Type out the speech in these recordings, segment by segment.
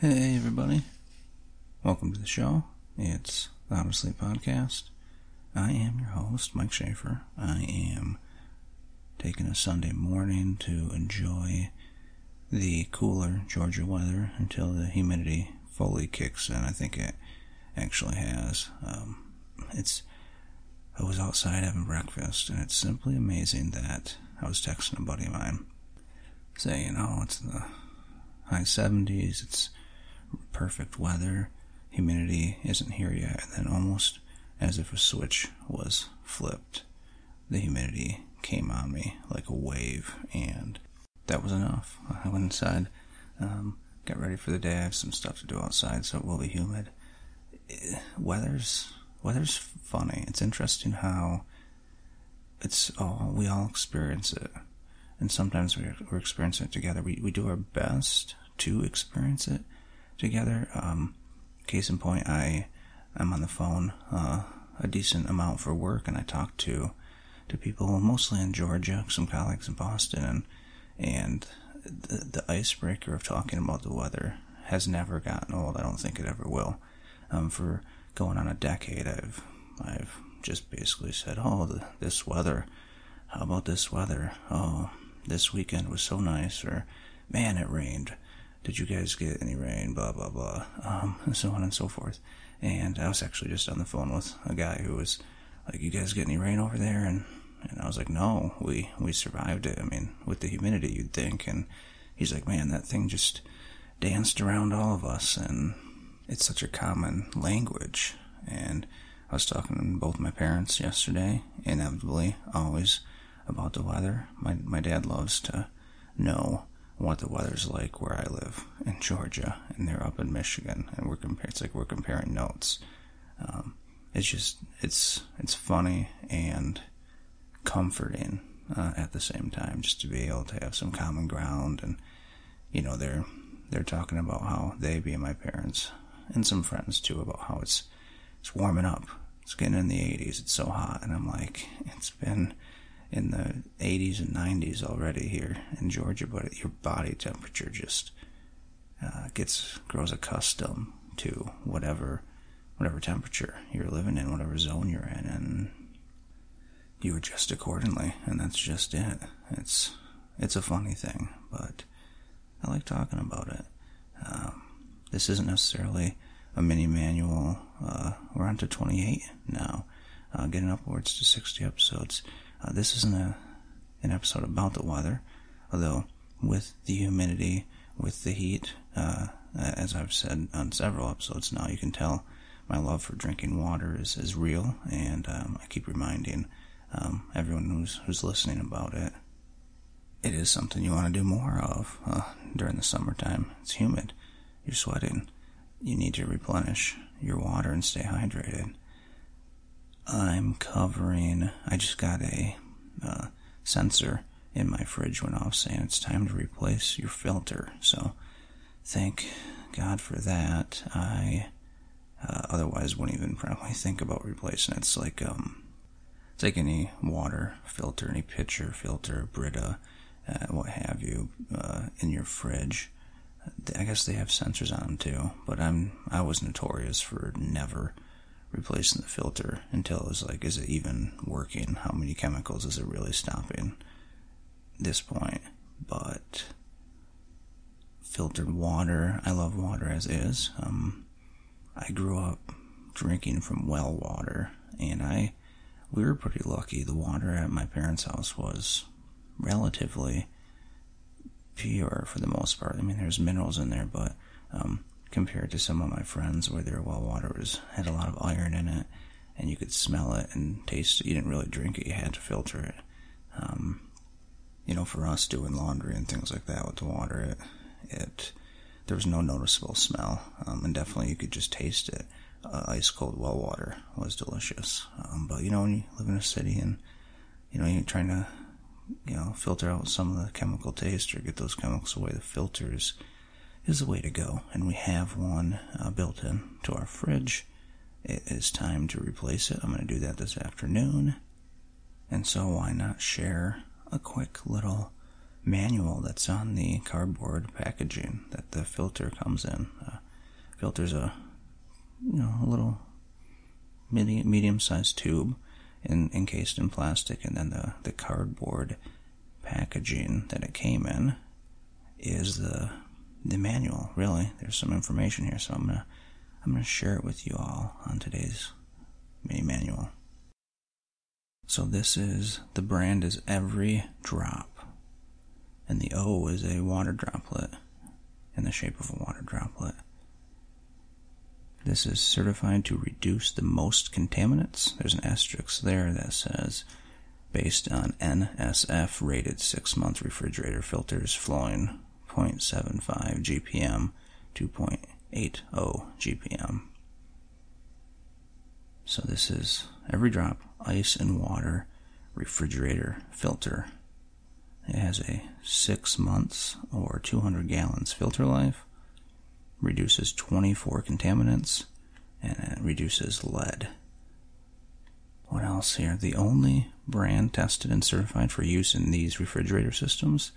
Hey, everybody. Welcome to the show. It's the Sleep Podcast. I am your host, Mike Schaefer. I am taking a Sunday morning to enjoy the cooler Georgia weather until the humidity fully kicks in. I think it actually has. Um, it's. I was outside having breakfast, and it's simply amazing that I was texting a buddy of mine saying, "Oh, it's the high 70s. It's perfect weather. Humidity isn't here yet." And then, almost as if a switch was flipped, the humidity came on me like a wave, and that was enough. I went inside, um, got ready for the day. I have some stuff to do outside, so it will be humid. Eh, Weather's weather's funny. It's interesting how it's all we all experience it, and sometimes we're, we're experiencing it together. We we do our best to experience it together. Um, case in point, I I'm on the phone uh, a decent amount for work, and I talk to to people mostly in Georgia, some colleagues in Boston, and and the the icebreaker of talking about the weather has never gotten old. I don't think it ever will. Um, for going on a decade, I've I've just basically said, "Oh, the, this weather. How about this weather? Oh, this weekend was so nice." Or, "Man, it rained. Did you guys get any rain?" Blah blah blah. Um, and so on and so forth. And I was actually just on the phone with a guy who was like, "You guys get any rain over there?" And and I was like, "No, we we survived it. I mean, with the humidity, you'd think." And he's like, "Man, that thing just danced around all of us, and it's such a common language." And I was talking to both my parents yesterday, inevitably, always about the weather. My my dad loves to know what the weather's like where I live in Georgia, and they're up in Michigan, and we're comparing. It's like we're comparing notes. Um, it's just it's it's funny and comforting uh, at the same time, just to be able to have some common ground, and you know they're they're talking about how they, being my parents, and some friends too, about how it's it's warming up. It's getting in the 80s. It's so hot, and I'm like, it's been in the 80s and 90s already here in Georgia, but your body temperature just uh, gets grows accustomed to whatever whatever temperature you're living in, whatever zone you're in, and you adjust accordingly. And that's just it. It's it's a funny thing, but I like talking about it. Um, this isn't necessarily a mini manual. Uh, we're on to 28 now, uh, getting upwards to 60 episodes. Uh, this isn't a an episode about the weather, although with the humidity, with the heat, uh, as I've said on several episodes now, you can tell my love for drinking water is, is real, and um, I keep reminding um, everyone who's who's listening about it. It is something you want to do more of uh, during the summertime. It's humid, you're sweating, you need to replenish your water and stay hydrated. I'm covering. I just got a uh, sensor in my fridge went off saying it's time to replace your filter. So thank God for that. I uh, otherwise wouldn't even probably think about replacing it. It's like um, it's like any water filter, any pitcher filter, Brita, uh, what have you, uh, in your fridge. I guess they have sensors on them too, but I'm I was notorious for never replacing the filter until it was like, is it even working? How many chemicals is it really stopping? This point, but filtered water, I love water as is. Um, I grew up drinking from well water, and I we were pretty lucky. The water at my parents' house was relatively pure for the most part. I mean, there's minerals in there, but um, compared to some of my friends where their well water was had a lot of iron in it, and you could smell it and taste it. You didn't really drink it; you had to filter it. Um, you know, for us doing laundry and things like that with the water, it it there was no noticeable smell, um, and definitely you could just taste it. Uh, ice cold well water was delicious, um, but you know when you live in a city and you know you're trying to you know filter out some of the chemical taste or get those chemicals away, the filters is the way to go. And we have one uh, built in to our fridge. It is time to replace it. I'm going to do that this afternoon. And so why not share a quick little manual that's on the cardboard packaging that the filter comes in. filter's a you know a little medium medium sized tube in, encased in plastic, and then the the cardboard packaging that it came in is the the manual. Really, there's some information here, so I'm gonna I'm gonna share it with you all on today's mini manual. So this is the brand is Every Drop, and the O is a water droplet in the shape of a water droplet. This is certified to reduce the most contaminants. There's an asterisk there that says based on NSF rated six month refrigerator filters flowing 0.75 GPM 2.80 GPM. So this is every drop ice and water refrigerator filter. It has a six months or 200 gallons filter life, reduces 24 contaminants, and it reduces lead. What else here? The only brand tested and certified for use in these refrigerator systems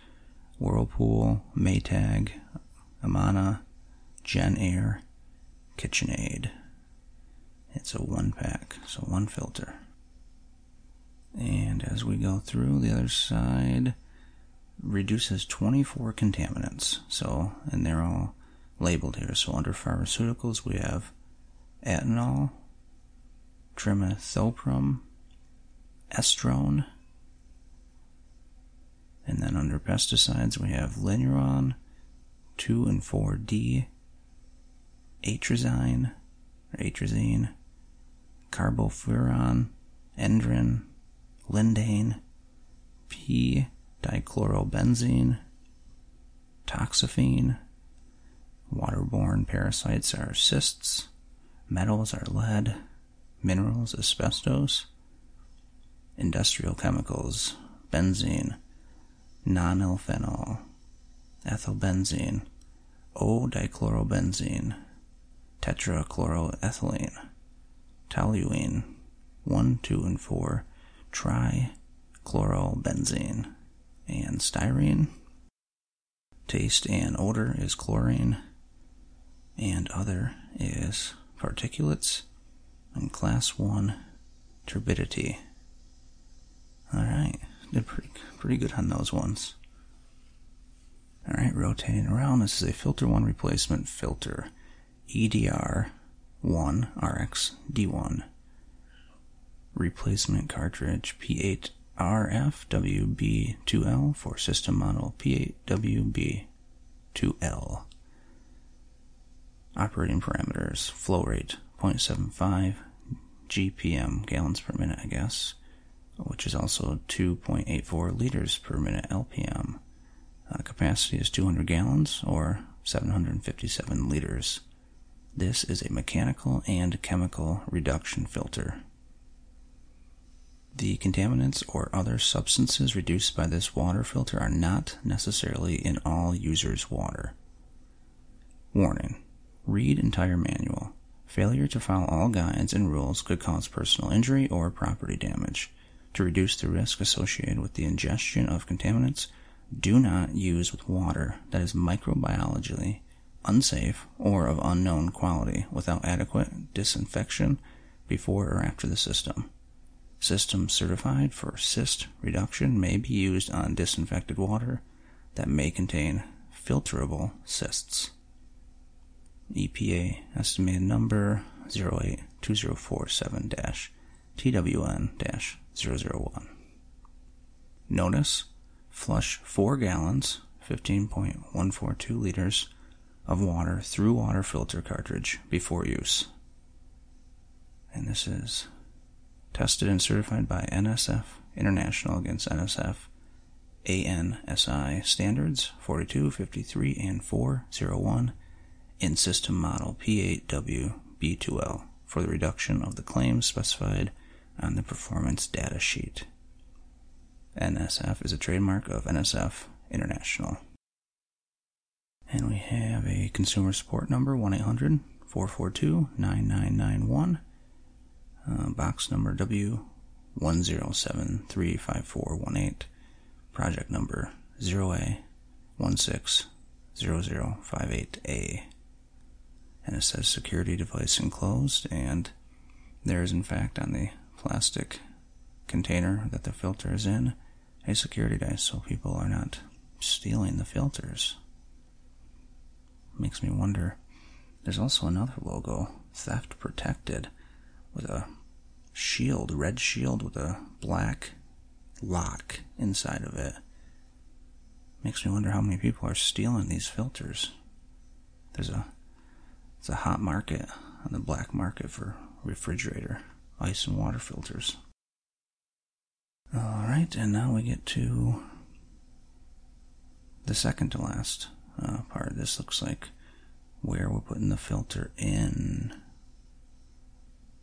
Whirlpool, Maytag, Amana, Jenn-Air, KitchenAid. It's a one pack, so one filter. And as we go through the other side, reduces 24 contaminants. So, and they're all labeled here. So under pharmaceuticals, we have ethanol, trimethoprim, estrone, and then under pesticides, we have linuron, 2 and 4D, atrazine, or atrazine, carbofuran, endrin, lindane, P dichlorobenzene, toxaphene, waterborne parasites are cysts, metals are lead, minerals asbestos, industrial chemicals, benzene, nonylphenol, ethylbenzene, O-dichlorobenzene, tetrachloroethylene, toluene, 1, 2, and 4, trichlorobenzene, and styrene. Taste and odor is chlorine, and other is particulates, and class 1 turbidity. Alright, did pretty, pretty good on those ones. Alright, rotating around, this is a filter 1 replacement filter. EDR 1 RX D1 replacement cartridge P8 RFWB2L for system model P8WB2L. Operating parameters flow rate 0.75 GPM, gallons per minute, I guess, which is also 2.84 liters per minute LPM. Uh, capacity is 200 gallons or 757 liters. This is a mechanical and chemical reduction filter. The contaminants or other substances reduced by this water filter are not necessarily in all users' water. Warning Read entire manual. Failure to follow all guides and rules could cause personal injury or property damage. To reduce the risk associated with the ingestion of contaminants, do not use with water that is microbiologically unsafe or of unknown quality without adequate disinfection before or after the system. Systems certified for cyst reduction may be used on disinfected water that may contain filterable cysts. EPA estimated number 082047 TWN 001. Notice flush 4 gallons, 15.142 liters of water through water filter cartridge before use. And this is tested and certified by NSF International against NSF ANSI standards 42, 53, and 401 in system model P8W B2L for the reduction of the claims specified on the performance data sheet. NSF is a trademark of NSF International. And we have a consumer support number 1 800 442 9991 uh, box number W10735418, project number 0A160058A. and it says security device enclosed, and there is in fact on the plastic container that the filter is in a security device so people are not stealing the filters. Makes me wonder. There's also another logo, theft protected, with a shield, red shield with a black lock inside of it. Makes me wonder how many people are stealing these filters. There's a it's a hot market on the black market for refrigerator, ice and water filters. Alright, and now we get to the second to last uh, part. This looks like where we're putting the filter in.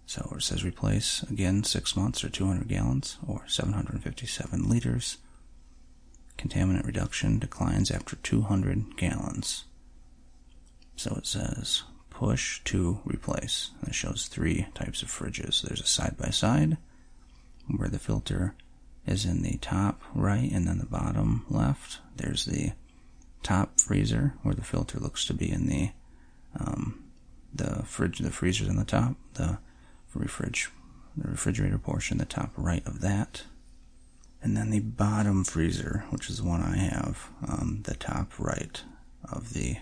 So it says replace again six months or 200 gallons or 757 liters. Contaminant reduction declines after 200 gallons. So it says push to replace. It shows three types of fridges. There's a side by side where the filter is in the top right and then the bottom left. There's the top freezer where the filter looks to be in the um, the fridge. The freezer's in the top. The refrig the refrigerator portion, the top right of that. And then the bottom freezer, which is the one I have, um, the top right of the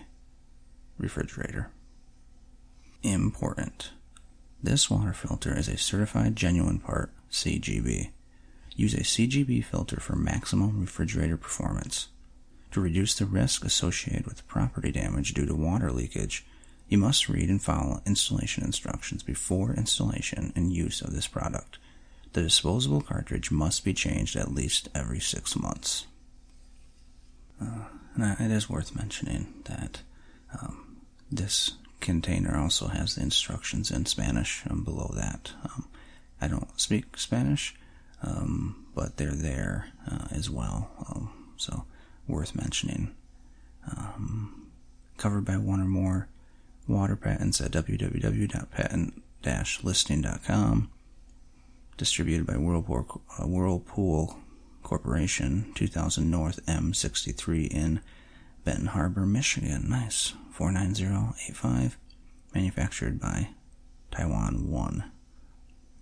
refrigerator. Important. This water filter is a certified genuine part CGB. Use a CGB filter for maximum refrigerator performance. To reduce the risk associated with property damage due to water leakage, you must read and follow installation instructions before installation and use of this product. The disposable cartridge must be changed at least every six months. Uh, it is worth mentioning that um, this container also has the instructions in Spanish um, below that. Um, I don't speak Spanish, um, but they're there uh, as well, um, so worth mentioning. Um, covered by one or more water patents at www.patent-listing.com distributed by Whirlpool, uh, Whirlpool Corporation, 2000 North M63 in Benton Harbor, Michigan. Nice. 49085. Manufactured by Taiwan 1.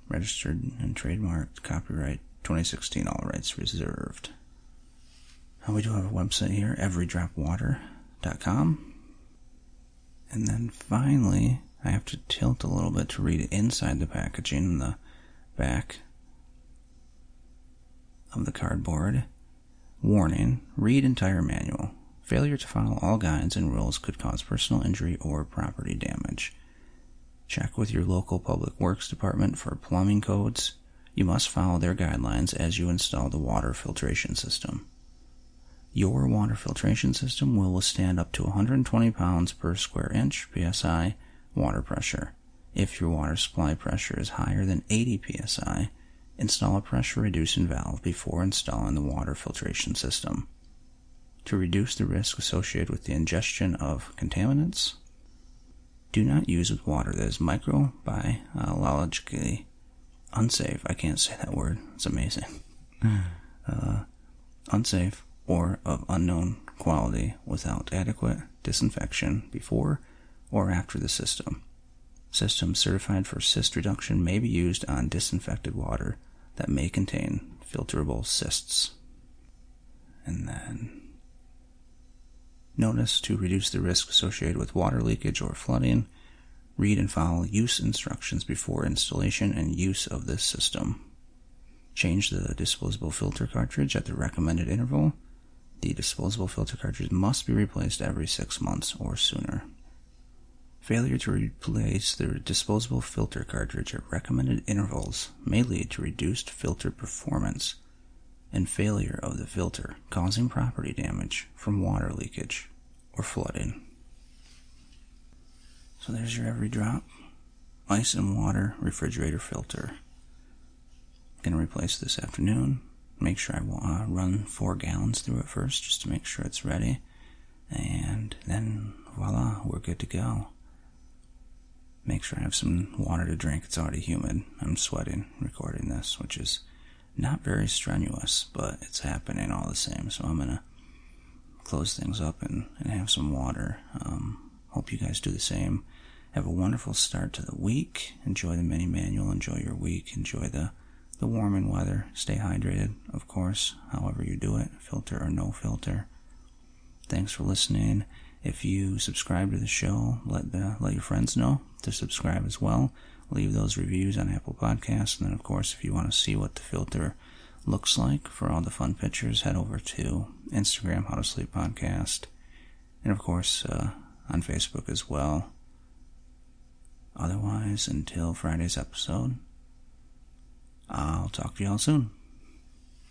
Registered and trademarked. Copyright 2016. All rights reserved. Uh, we do have a website here, everydropwater.com. And then finally, I have to tilt a little bit to read inside the packaging. The back of the cardboard. Warning read entire manual. Failure to follow all guides and rules could cause personal injury or property damage. Check with your local public works department for plumbing codes. You must follow their guidelines as you install the water filtration system. Your water filtration system will withstand up to 120 pounds per square inch psi water pressure. If your water supply pressure is higher than 80 psi, install a pressure reducing valve before installing the water filtration system. To reduce the risk associated with the ingestion of contaminants, do not use with water that is microbiologically unsafe. I can't say that word. It's amazing. Uh, unsafe or of unknown quality without adequate disinfection before or after the system. Systems certified for cyst reduction may be used on disinfected water that may contain filterable cysts. And then notice to reduce the risk associated with water leakage or flooding. Read and follow use instructions before installation and use of this system. Change the disposable filter cartridge at the recommended interval. The disposable filter cartridge must be replaced every six months or sooner. Failure to replace the disposable filter cartridge at recommended intervals may lead to reduced filter performance and failure of the filter, causing property damage from water leakage or flooding. So there's your every drop ice and water refrigerator filter. Gonna replace this afternoon. Make sure I uh, run four gallons through it first just to make sure it's ready. And then voila, we're good to go make sure I have some water to drink. It's already humid. I'm sweating recording this, which is not very strenuous, but it's happening all the same. So I'm to close things up and, and have some water. Um, hope you guys do the same. Have a wonderful start to the week. Enjoy the mini manual. Enjoy your week. Enjoy the, the warming weather. Stay hydrated, of course, however you do it, filter or no filter. Thanks for listening. If you subscribe to the show, let the, let your friends know to subscribe as well. Leave those reviews on Apple Podcasts, and then of course, if you want to see what the filter looks like for all the fun pictures, head over to Instagram, How to Sleep Podcast, and of course uh, on Facebook as well. Otherwise, until Friday's episode, I'll talk to y'all soon.